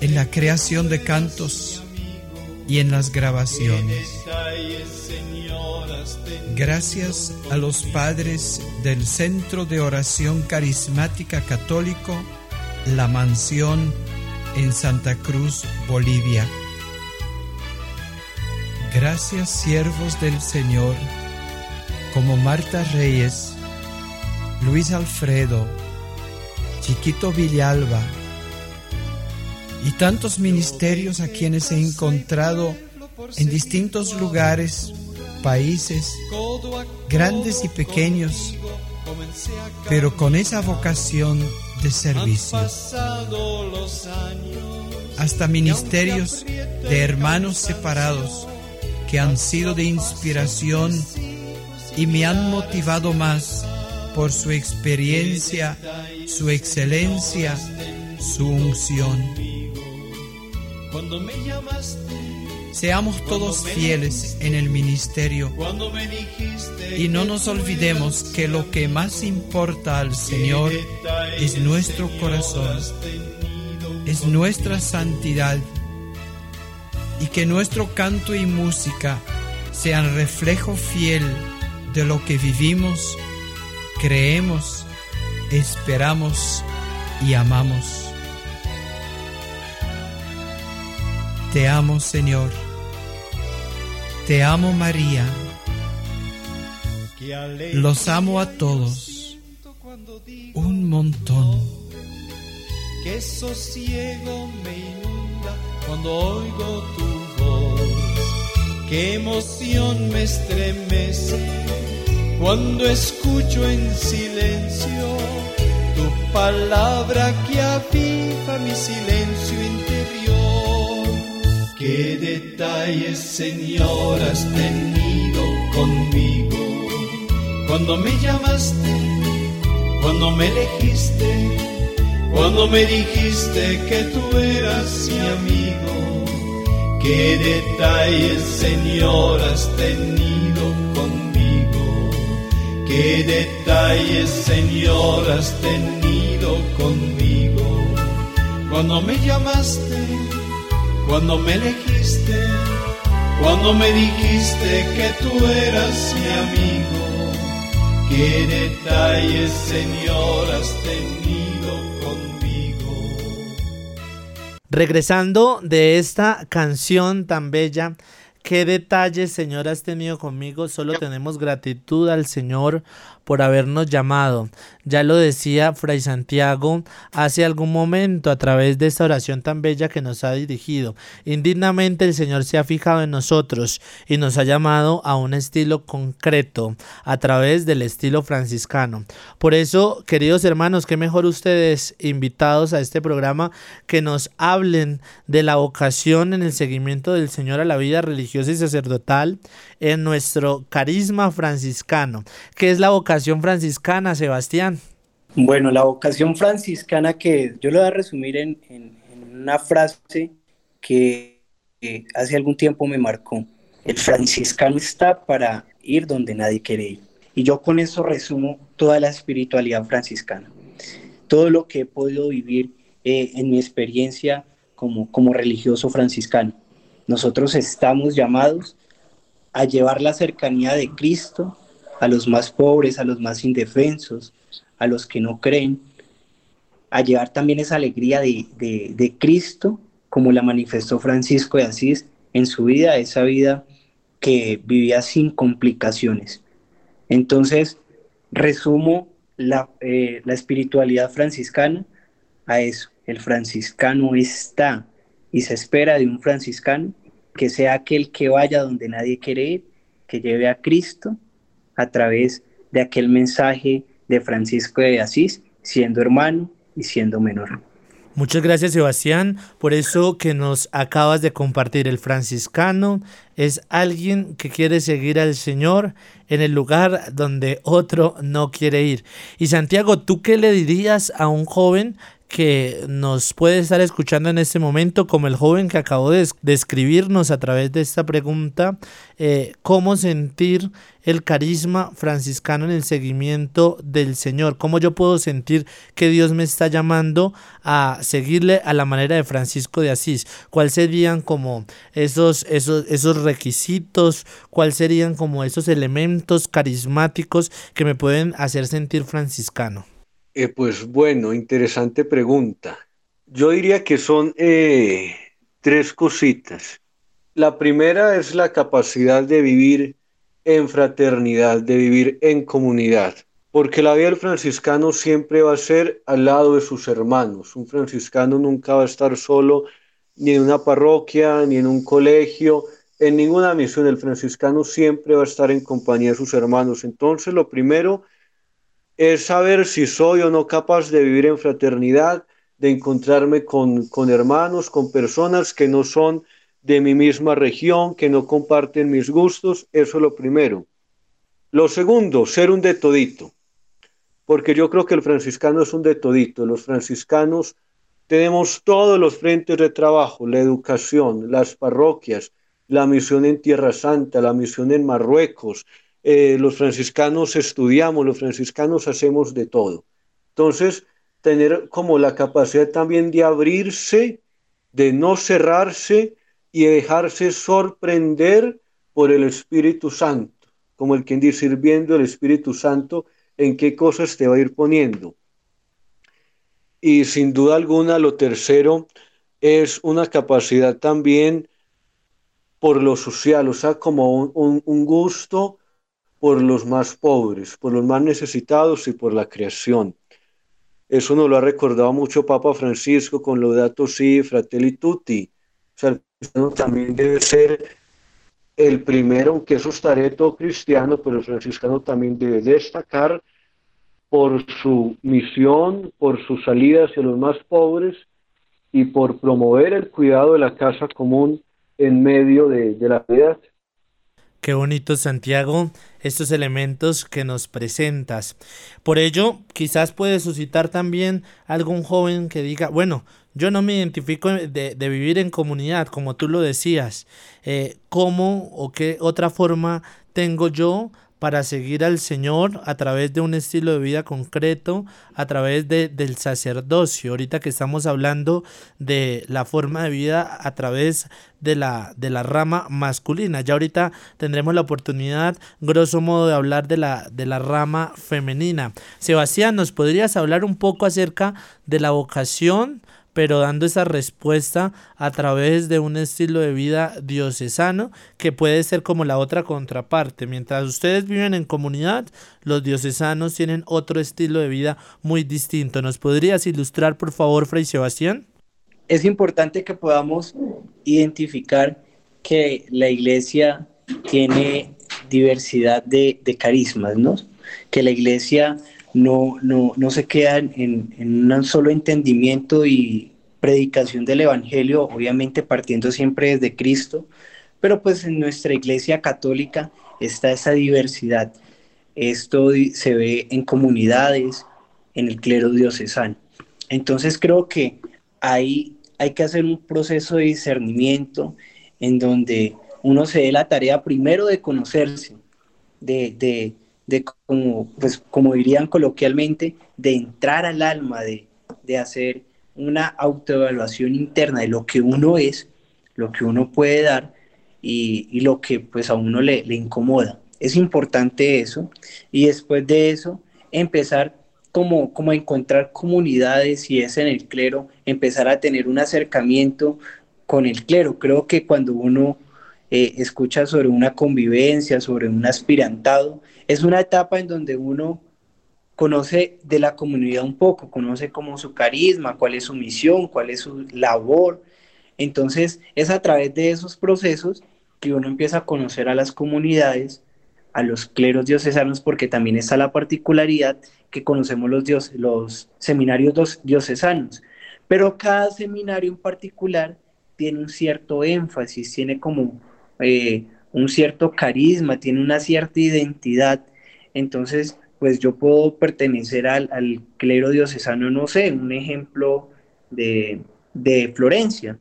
Speaker 5: en la creación de cantos y en las grabaciones. Gracias a los padres del Centro de Oración Carismática Católico, La Mansión en Santa Cruz, Bolivia Gracias siervos del Señor, como Marta Reyes, Luis Alfredo, Chiquito Villalba y tantos ministerios a quienes he encontrado en distintos lugares, países, grandes y pequeños, pero con esa vocación de servicio. Hasta ministerios de hermanos separados que han sido de inspiración y me han motivado más por su experiencia, su excelencia, su unción. Seamos todos fieles en el ministerio y no nos olvidemos que lo que más importa al Señor es nuestro corazón, es nuestra santidad y que nuestro canto y música sean reflejo fiel de lo que vivimos, creemos, esperamos y amamos. Te amo Señor, te amo María, los amo a todos, un montón.
Speaker 1: Que sosiego me inunda cuando oigo tu voz
Speaker 5: qué emoción me estremece cuando escucho en silencio tu palabra que aviva mi silencio interior. Qué detalles, Señor, has tenido conmigo cuando me llamaste, cuando me elegiste, cuando me dijiste que tú eras mi amigo. Qué detalles, Señor, has tenido conmigo. Qué detalles, Señor, has tenido conmigo. Cuando me llamaste, cuando me elegiste, cuando me dijiste que tú eras mi amigo. Qué detalles, Señor, has tenido conmigo.
Speaker 2: Regresando de esta canción tan bella, qué detalles, Señor, has tenido conmigo. Solo tenemos gratitud al Señor por habernos llamado. Ya lo decía Fray Santiago hace algún momento a través de esta oración tan bella que nos ha dirigido. Indignamente el Señor se ha fijado en nosotros y nos ha llamado a un estilo concreto a través del estilo franciscano. Por eso, queridos hermanos, qué mejor ustedes invitados a este programa que nos hablen de la vocación en el seguimiento del Señor a la vida religiosa y sacerdotal en nuestro carisma franciscano. ¿Qué es la vocación franciscana, Sebastián?
Speaker 4: Bueno, la vocación franciscana que yo lo voy a resumir en, una frase que hace algún tiempo me marcó. El franciscano está para ir donde nadie quiere ir. Y yo con eso resumo toda la espiritualidad franciscana. Todo lo que he podido vivir eh, en mi experiencia como, como religioso franciscano. Nosotros estamos llamados a llevar la cercanía de Cristo a los más pobres, a los más indefensos, a los que no creen, a llevar también esa alegría de, Cristo, como la manifestó Francisco de Asís en su vida, esa vida que vivía sin complicaciones. Entonces, resumo la, eh, la espiritualidad franciscana a eso. El franciscano está y se espera de un franciscano que sea aquel que vaya donde nadie quiere ir, que lleve a Cristo a través de aquel mensaje de Francisco de Asís, siendo hermano y siendo menor.
Speaker 2: Muchas gracias Sebastián por eso que nos acabas de compartir. El franciscano es alguien que quiere seguir al Señor en el lugar donde otro no quiere ir. Y Santiago, ¿tú qué le dirías a un joven que nos puede estar escuchando en este momento, como el joven que acabó de describirnos a través de esta pregunta, eh, cómo sentir el carisma franciscano en el seguimiento del Señor, cómo yo puedo sentir que Dios me está llamando a seguirle a la manera de Francisco de Asís, cuáles serían como esos, esos, esos requisitos, cuáles serían como esos elementos carismáticos que me pueden hacer sentir franciscano.
Speaker 3: Eh, pues bueno, interesante pregunta. Yo diría que son eh, tres cositas. La primera es la capacidad de vivir en fraternidad, de vivir en comunidad, porque la vida del franciscano siempre va a ser al lado de sus hermanos. Un franciscano nunca va a estar solo ni en una parroquia, ni en un colegio, en ninguna misión. El franciscano siempre va a estar en compañía de sus hermanos. Entonces, lo primero es saber si soy o no capaz de vivir en fraternidad, de encontrarme con, con hermanos, con personas que no son de mi misma región, que no comparten mis gustos, eso es lo primero. Lo segundo, ser un de todito, porque yo creo que el franciscano es un de todito. Los franciscanos tenemos todos los frentes de trabajo, la educación, las parroquias, la misión en Tierra Santa, la misión en Marruecos, eh, los franciscanos estudiamos, los franciscanos hacemos de todo. Entonces, tener como la capacidad también de abrirse, de no cerrarse y dejarse sorprender por el Espíritu Santo, como el quien dice, sirviendo el Espíritu Santo en qué cosas te va a ir poniendo. Y sin duda alguna, lo tercero es una capacidad también por lo social, o sea, como un, un gusto por los más pobres, por los más necesitados y por la creación. Eso nos lo ha recordado mucho Papa Francisco con Laudato Si, Fratelli Tutti. O sea, el cristiano también debe ser el primero, que eso estaré todo cristiano, pero el franciscano también debe destacar por su misión, por su salida hacia los más pobres y por promover el cuidado de la casa común en medio de, de la vida.
Speaker 2: Qué bonito, Santiago, estos elementos que nos presentas. Por ello, quizás puede suscitar también algún joven que diga, bueno, yo no me identifico de, de vivir en comunidad, como tú lo decías. Eh, ¿Cómo o qué otra forma tengo yo para seguir al Señor a través de un estilo de vida concreto, a través de, del sacerdocio. Ahorita que estamos hablando de la forma de vida a través de la, de la rama masculina. Ya ahorita tendremos la oportunidad, grosso modo, de hablar de la, de la rama femenina. Sebastián, ¿nos podrías hablar un poco acerca de la vocación? Pero dando esa respuesta a través de un estilo de vida diocesano que puede ser como la otra contraparte. Mientras ustedes viven en comunidad, los diocesanos tienen otro estilo de vida muy distinto. ¿Nos podrías ilustrar, por favor, Fray Sebastián?
Speaker 4: Es importante que podamos identificar que la iglesia tiene diversidad de, carismas, ¿no? Que la iglesia no, no, no se queda en, en, un solo entendimiento y predicación del Evangelio, obviamente partiendo siempre desde Cristo, pero pues en nuestra iglesia católica está esa diversidad. Esto se ve en comunidades, en el clero diocesano. Entonces creo que ahí hay que hacer un proceso de discernimiento en donde uno se dé la tarea primero de conocerse, de, de, de como, pues, como dirían coloquialmente, de entrar al alma, de, de hacer una autoevaluación interna de lo que uno es, lo que uno puede dar y, y lo que pues a uno le, incomoda. Es importante eso y después de eso empezar como, como a encontrar comunidades, si es en el clero, empezar a tener un acercamiento con el clero. Creo que cuando uno eh, escucha sobre una convivencia, sobre un aspirantado, es una etapa en donde uno conoce de la comunidad un poco, conoce como su carisma, cuál es su misión, cuál es su labor. Entonces es a través de esos procesos que uno empieza a conocer a las comunidades, a los cleros diocesanos, porque también está la particularidad que conocemos los, dios, los seminarios diocesanos. Pero cada seminario en particular tiene un cierto énfasis, tiene como eh, un cierto carisma, tiene una cierta identidad. Entonces, pues yo puedo pertenecer al, al clero diocesano, no sé, un ejemplo de, de, Florencia.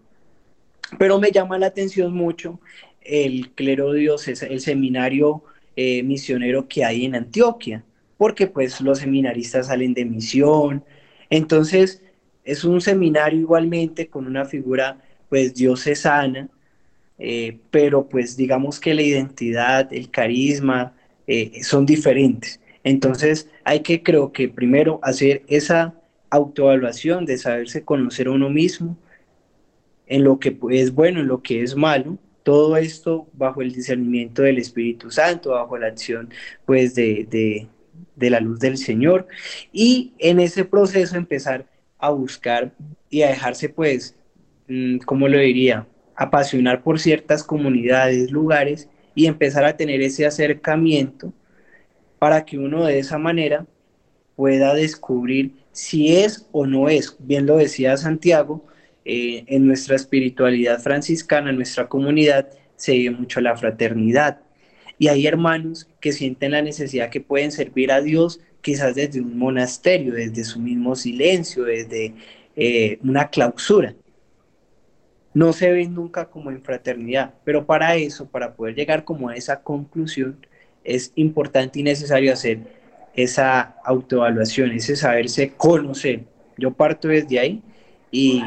Speaker 4: Pero me llama la atención mucho el clero diocesano, el seminario eh, misionero que hay en Antioquia, porque pues los seminaristas salen de misión. Entonces, es un seminario igualmente con una figura pues diocesana, eh, pero pues digamos que la identidad, el carisma eh, son diferentes. Entonces hay que creo que primero hacer esa autoevaluación de saberse conocer a uno mismo en lo que es bueno, en lo que es malo, todo esto bajo el discernimiento del Espíritu Santo, bajo la acción pues de, de, de la luz del Señor y en ese proceso empezar a buscar y a dejarse pues, mm, ¿cómo lo diría? Apasionar por ciertas comunidades, lugares y empezar a tener ese acercamiento para que uno de esa manera pueda descubrir si es o no es, bien lo decía Santiago, eh, en nuestra espiritualidad franciscana, en nuestra comunidad, se vive mucho la fraternidad. Y hay hermanos que sienten la necesidad que pueden servir a Dios quizás desde un monasterio, desde su mismo silencio, desde eh, una clausura no se ven nunca como en fraternidad, pero para eso, para poder llegar como a esa conclusión, es importante y necesario hacer esa autoevaluación, ese saberse conocer. Yo parto desde ahí y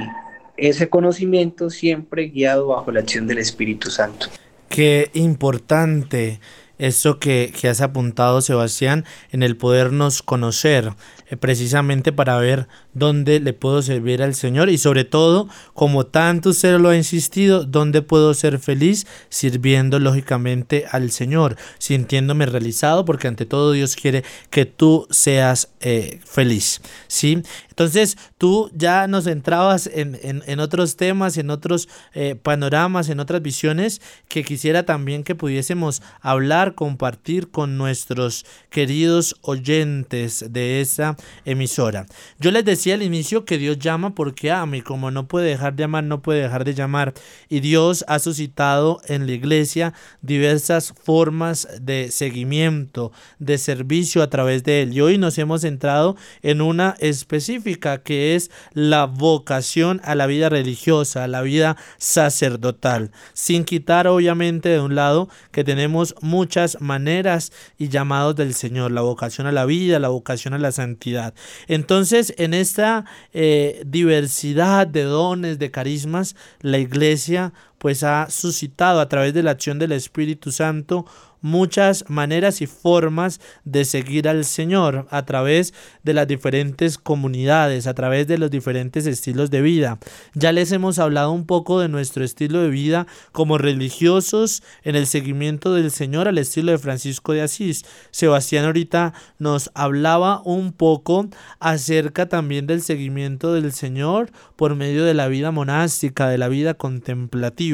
Speaker 4: ese conocimiento siempre guiado bajo la acción del Espíritu Santo.
Speaker 2: Qué importante eso que, que has apuntado, Sebastián, en el podernos conocer, eh, precisamente para ver dónde le puedo servir al Señor y sobre todo, como tanto usted lo ha insistido, dónde puedo ser feliz sirviendo lógicamente al Señor, sintiéndome realizado, porque ante todo Dios quiere que tú seas eh, feliz. ¿sí? Entonces tú ya nos entrabas en, otros temas, en otros eh, panoramas, en otras visiones que quisiera también que pudiésemos hablar, compartir con nuestros queridos oyentes de esa emisora. Yo les decía al inicio que Dios llama porque ama y como no puede dejar de amar, no puede dejar de llamar. Y Dios ha suscitado en la iglesia diversas formas de seguimiento, de servicio a través de él. Y hoy nos hemos centrado en una específica que es la vocación a la vida religiosa, a la vida sacerdotal, sin quitar obviamente de un lado que tenemos muchas maneras y llamados del Señor, la vocación a la vida, la vocación a la santidad. Entonces, en esta eh, diversidad de dones, de carismas, la iglesia pues ha suscitado a través de la acción del Espíritu Santo muchas maneras y formas de seguir al Señor a través de las diferentes comunidades, a través de los diferentes estilos de vida. Ya les hemos hablado un poco de nuestro estilo de vida como religiosos en el seguimiento del Señor al estilo de Francisco de Asís. Sebastián ahorita nos hablaba un poco acerca también del seguimiento del Señor por medio de la vida monástica, de la vida contemplativa.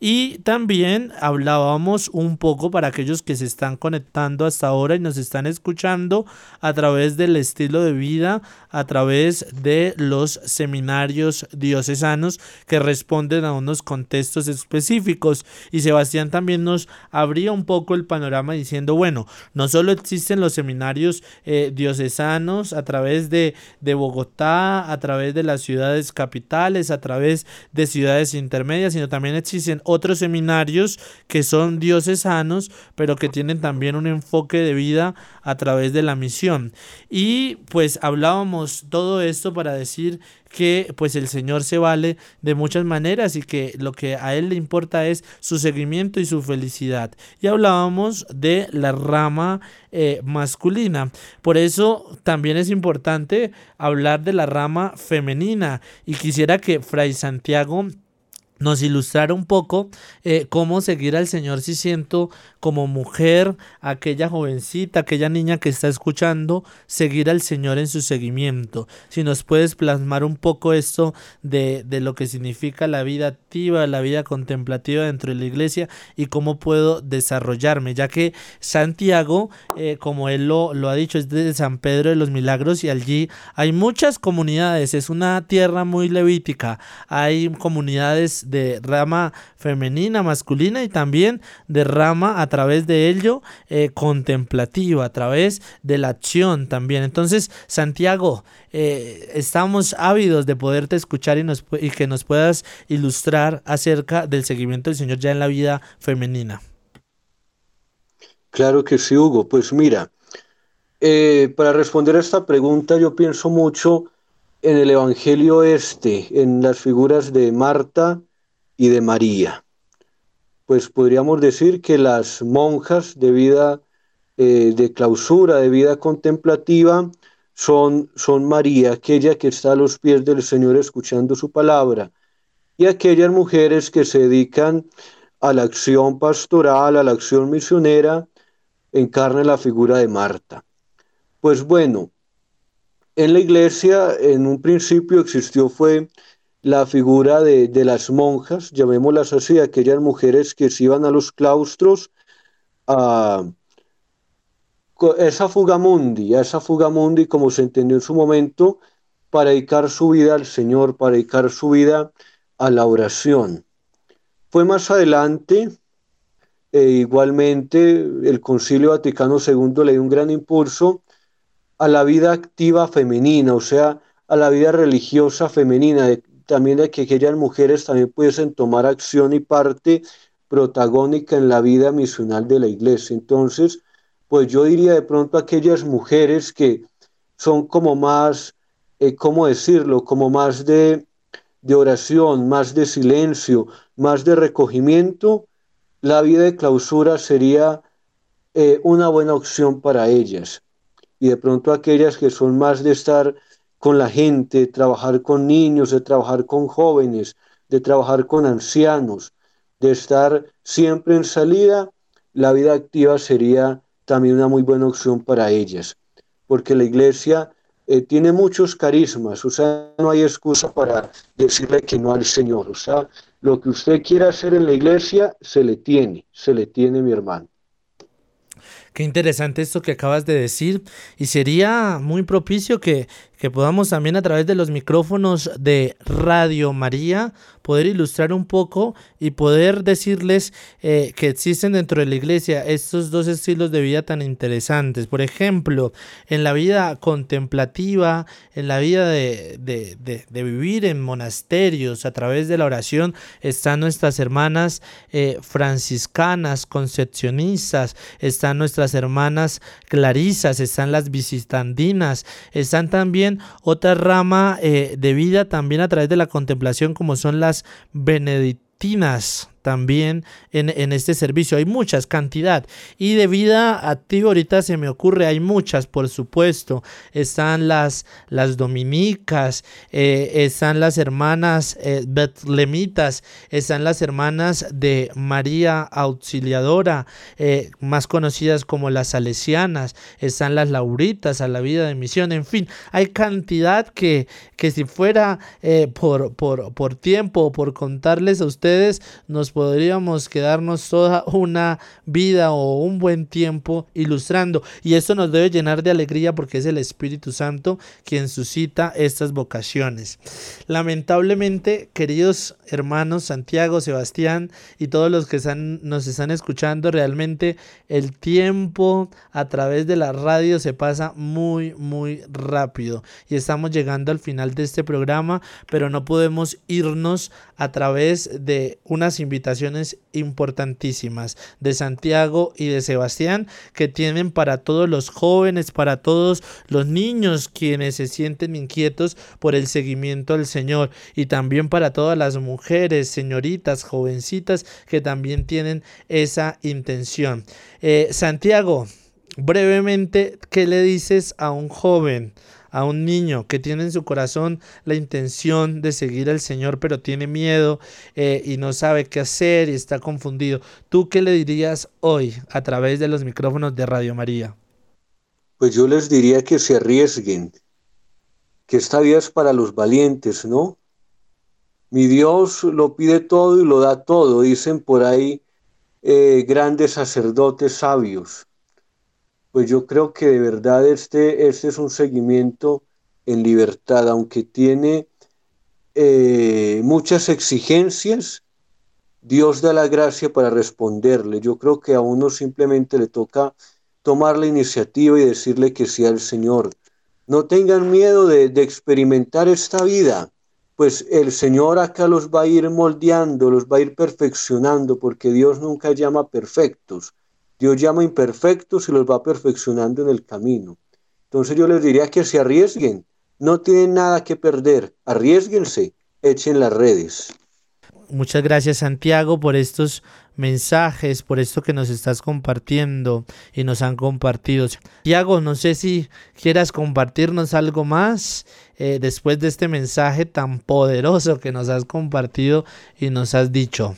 Speaker 2: Y también hablábamos un poco para aquellos que se están conectando hasta ahora y nos están escuchando a través del estilo de vida, a través de los seminarios diocesanos que responden a unos contextos específicos. Y Sebastián también nos abría un poco el panorama diciendo, bueno, no solo existen los seminarios eh, diocesanos a través de, de Bogotá, a través de las ciudades capitales, a través de ciudades intermedias, sino también existen otros seminarios que son diocesanos, pero que tienen también un enfoque de vida a través de la misión. Y pues hablábamos todo esto para decir que pues el Señor se vale de muchas maneras y que lo que a Él le importa es su seguimiento y su felicidad. Y hablábamos de la rama eh, masculina. Por eso también es importante hablar de la rama femenina y quisiera que Fray Santiago nos ilustrara un poco eh, cómo seguir al Señor si siento como mujer, aquella jovencita, aquella niña que está escuchando, seguir al Señor en su seguimiento. Si nos puedes plasmar un poco esto de, de lo que significa la vida activa, la vida contemplativa dentro de la iglesia y cómo puedo desarrollarme, ya que Santiago, eh, como él lo, lo ha dicho, es de San Pedro de los Milagros y allí hay muchas comunidades, es una tierra muy levítica, hay comunidades de rama femenina, masculina y también de rama a través de ello eh, contemplativa, a través de la acción también. Entonces, Santiago, eh, estamos ávidos de poderte escuchar y, nos, y que nos puedas ilustrar acerca del seguimiento del Señor ya en la vida femenina.
Speaker 3: Claro que sí, Hugo. Pues mira, eh, para responder a esta pregunta yo pienso mucho en el Evangelio este, en las figuras de Marta y de María pues podríamos decir que las monjas de vida eh, de clausura, de vida contemplativa, son, son María, aquella que está a los pies del Señor escuchando su palabra, y aquellas mujeres que se dedican a la acción pastoral, a la acción misionera, encarna la figura de Marta. Pues bueno, en la iglesia en un principio existió fue la figura de, las monjas, llamémoslas así, aquellas mujeres que se iban a los claustros a esa fugamundi, a esa fugamundi como se entendió en su momento, para dedicar su vida al Señor, para dedicar su vida a la oración. Fue más adelante, e igualmente, el Concilio Vaticano II le dio un gran impulso a la vida activa femenina, o sea, a la vida religiosa femenina, de, también de que aquellas mujeres también pudiesen tomar acción y parte protagónica en la vida misional de la iglesia. Entonces, pues yo diría de pronto aquellas mujeres que son como más, eh, ¿cómo decirlo? Como más de, de oración, más de silencio, más de recogimiento, la vida de clausura sería eh, una buena opción para ellas. Y de pronto aquellas que son más de estar con la gente, trabajar con niños, de trabajar con jóvenes, de trabajar con ancianos, de estar siempre en salida, la vida activa sería también una muy buena opción para ellas, porque la iglesia eh, tiene muchos carismas, o sea, no hay excusa para decirle que no al Señor, o sea, lo que usted quiera hacer en la iglesia, se le tiene, se le tiene mi hermano.
Speaker 2: Qué interesante esto que acabas de decir y sería muy propicio que, que podamos también a través de los micrófonos de Radio María poder ilustrar un poco y poder decirles eh, que existen dentro de la iglesia estos dos estilos de vida tan interesantes. Por ejemplo, en la vida contemplativa, en la vida de, de, vivir en monasterios a través de la oración, están nuestras hermanas eh, franciscanas, concepcionistas, están nuestras hermanas clarisas, están las visitandinas, están también otra rama eh, de vida también a través de la contemplación como son las benedictinas también en, este servicio. Hay muchas cantidad. Y de vida activa ahorita se me ocurre, hay muchas, por supuesto. Están las, las dominicas, eh, están las hermanas eh, betlemitas, están las hermanas de María Auxiliadora, eh, más conocidas como las salesianas, están las lauritas a la vida de misión, en fin, hay cantidad que, que si fuera por, por, por tiempo o por contarles a ustedes, nos podríamos quedarnos toda una vida o un buen tiempo ilustrando. Y esto nos debe llenar de alegría porque es el Espíritu Santo quien suscita estas vocaciones. Lamentablemente, queridos hermanos Santiago, Sebastián y todos los que están, nos están escuchando, realmente el tiempo a través de la radio se pasa muy, muy rápido. Y estamos llegando al final de este programa, pero no podemos irnos a través de unas invitaciones importantísimas de Santiago y de Sebastián que tienen para todos los jóvenes, para todos los niños quienes se sienten inquietos por el seguimiento al Señor y también para todas las mujeres, señoritas, jovencitas que también tienen esa intención. Eh, Santiago, brevemente, ¿qué le dices a un joven? a un niño que tiene en su corazón la intención de seguir al Señor, pero tiene miedo eh, y no sabe qué hacer y está confundido, ¿tú qué le dirías hoy a través de los micrófonos de Radio María?
Speaker 3: Pues yo les diría que se arriesguen, que esta vida es para los valientes, ¿no? Mi Dios lo pide todo y lo da todo, dicen por ahí eh, grandes sacerdotes sabios pues yo creo que de verdad este, este es un seguimiento en libertad, aunque tiene eh, muchas exigencias, Dios da la gracia para responderle. Yo creo que a uno simplemente le toca tomar la iniciativa y decirle que sí al Señor. No tengan miedo de, de experimentar esta vida, pues el Señor acá los va a ir moldeando, los va a ir perfeccionando, porque Dios nunca llama perfectos. Dios llama imperfectos y los va perfeccionando en el camino. Entonces yo les diría que se arriesguen, no tienen nada que perder, arriesguense, echen las redes.
Speaker 2: Muchas gracias Santiago por estos mensajes, por esto que nos estás compartiendo y nos han compartido. Santiago, no sé si quieras compartirnos algo más eh, después de este mensaje tan poderoso que nos has compartido y nos has dicho.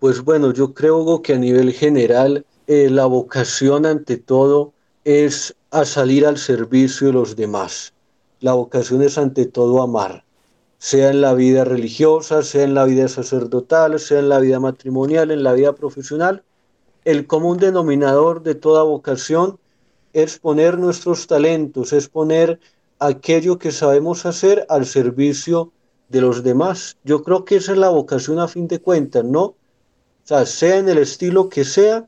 Speaker 3: Pues bueno, yo creo que a nivel general eh, la vocación ante todo es a salir al servicio de los demás. La vocación es ante todo amar, sea en la vida religiosa, sea en la vida sacerdotal, sea en la vida matrimonial, en la vida profesional. El común denominador de toda vocación es poner nuestros talentos, es poner aquello que sabemos hacer al servicio de los demás. Yo creo que esa es la vocación a fin de cuentas, ¿no? O sea, sea en el estilo que sea,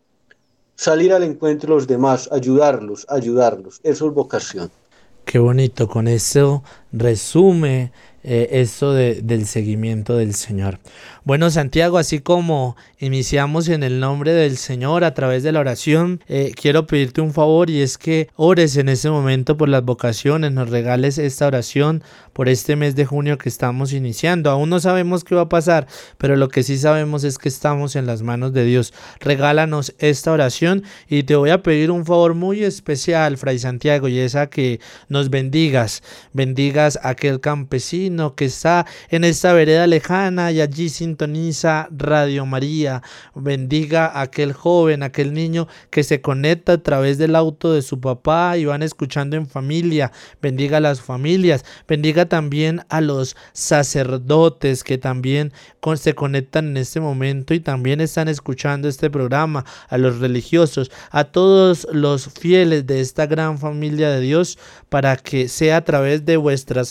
Speaker 3: salir al encuentro de los demás, ayudarlos, ayudarlos. Eso es vocación.
Speaker 2: Qué bonito, con eso resume eh, eso de, del seguimiento del Señor. Bueno, Santiago, así como iniciamos en el nombre del Señor a través de la oración, eh, quiero pedirte un favor y es que ores en este momento por las vocaciones, nos regales esta oración por este mes de junio que estamos iniciando. Aún no sabemos qué va a pasar, pero lo que sí sabemos es que estamos en las manos de Dios. Regálanos esta oración y te voy a pedir un favor muy especial, Fray Santiago, y es a que nos bendigas, bendigas aquel campesino que está en esta vereda lejana y allí sintoniza Radio María. Bendiga a aquel joven, aquel niño que se conecta a través del auto de su papá y van escuchando en familia. Bendiga a las familias. Bendiga también a los sacerdotes que también se conectan en este momento y también están escuchando este programa. A los religiosos, a todos los fieles de esta gran familia de Dios para que sea a través de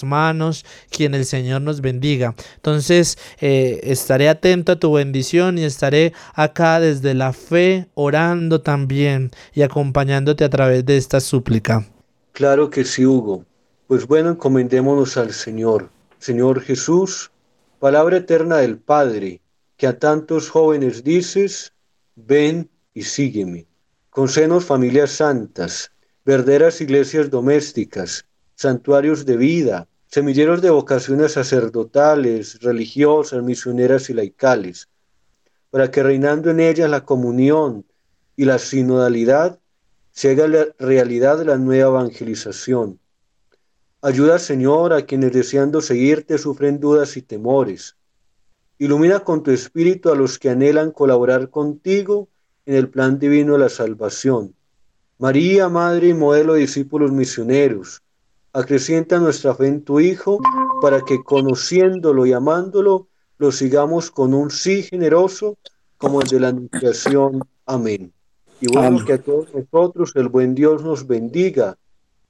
Speaker 2: manos quien el Señor nos bendiga. Entonces, eh, estaré atento a tu bendición y estaré acá desde la fe orando también y acompañándote a través de esta súplica.
Speaker 3: Claro que sí, Hugo. Pues bueno, encomendémonos al Señor. Señor Jesús, palabra eterna del Padre, que a tantos jóvenes dices, ven y sígueme. Concédenos familias santas, verdaderas iglesias domésticas, santuarios de vida, semilleros de vocaciones sacerdotales, religiosas, misioneras y laicales, para que reinando en ellas la comunión y la sinodalidad, se haga la realidad de la nueva evangelización. Ayuda, Señor, a quienes deseando seguirte sufren dudas y temores. Ilumina con tu espíritu a los que anhelan colaborar contigo en el plan divino de la salvación María, Madre y modelo de discípulos misioneros, acrecienta nuestra fe en tu Hijo para que conociéndolo y amándolo, lo sigamos con un sí generoso como el de la anunciación. Amén. Y bueno, que a todos nosotros el buen Dios nos bendiga,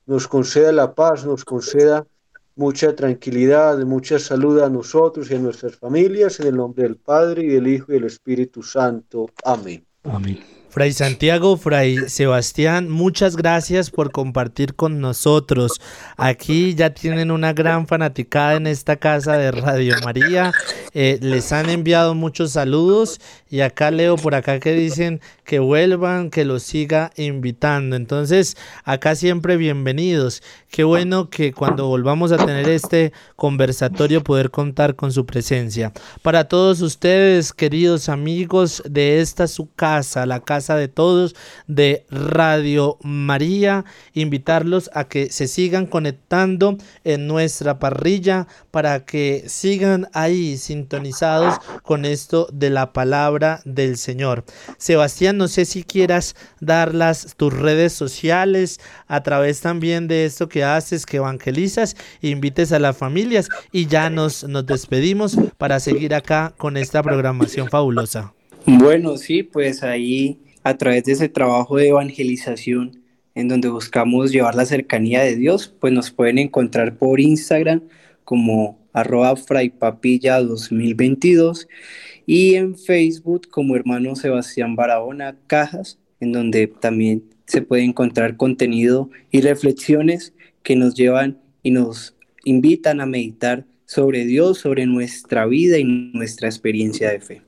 Speaker 3: nos conceda la paz, nos conceda mucha tranquilidad, mucha salud a nosotros y a nuestras familias, en el nombre del Padre y del Hijo y del Espíritu Santo. Amén.
Speaker 2: Amén. Fray Santiago, Fray Sebastián, muchas gracias por compartir con nosotros. Aquí ya tienen una gran fanaticada en esta casa de Radio María. Eh, les han enviado muchos saludos y acá leo por acá que dicen que vuelvan, que los siga invitando. Entonces, acá siempre bienvenidos. Qué bueno que cuando volvamos a tener este conversatorio poder contar con su presencia. Para todos ustedes, queridos amigos de esta su casa, la casa de todos de Radio María, invitarlos a que se sigan conectando en nuestra parrilla para que sigan ahí sintonizados con esto de la palabra del Señor. Sebastián no sé si quieras dar las, tus redes sociales a través también de esto que haces, que evangelizas, invites a las familias y ya nos, nos despedimos para seguir acá con esta programación fabulosa.
Speaker 4: Bueno, sí, pues ahí a través de ese trabajo de evangelización en donde buscamos llevar la cercanía de Dios, pues nos pueden encontrar por Instagram como arroba fraypapilla 2022 y en Facebook como hermano Sebastián Barahona Cajas, en donde también se puede encontrar contenido y reflexiones que nos llevan y nos invitan a meditar sobre Dios, sobre nuestra vida y nuestra experiencia de fe.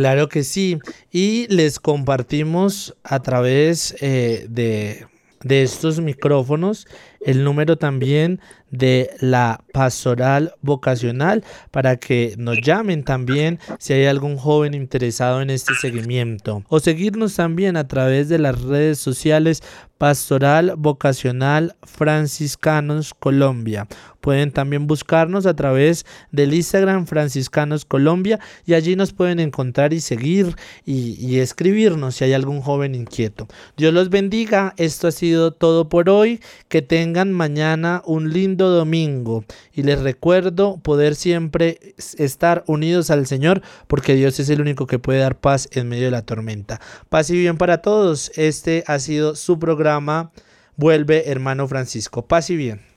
Speaker 2: Claro que sí. Y les compartimos a través eh, de, de estos micrófonos el número también de la pastoral vocacional para que nos llamen también si hay algún joven interesado en este seguimiento o seguirnos también a través de las redes sociales Pastoral Vocacional Franciscanos Colombia. Pueden también buscarnos a través del Instagram Franciscanos Colombia y allí nos pueden encontrar y seguir y, y, escribirnos si hay algún joven inquieto. Dios los bendiga. Esto ha sido todo por hoy. Que tengan mañana un lindo domingo y les recuerdo poder siempre estar unidos al Señor porque Dios es el único que puede dar paz en medio de la tormenta. Paz y bien para todos. Este ha sido su programa Vuelve hermano Francisco. Paz y bien.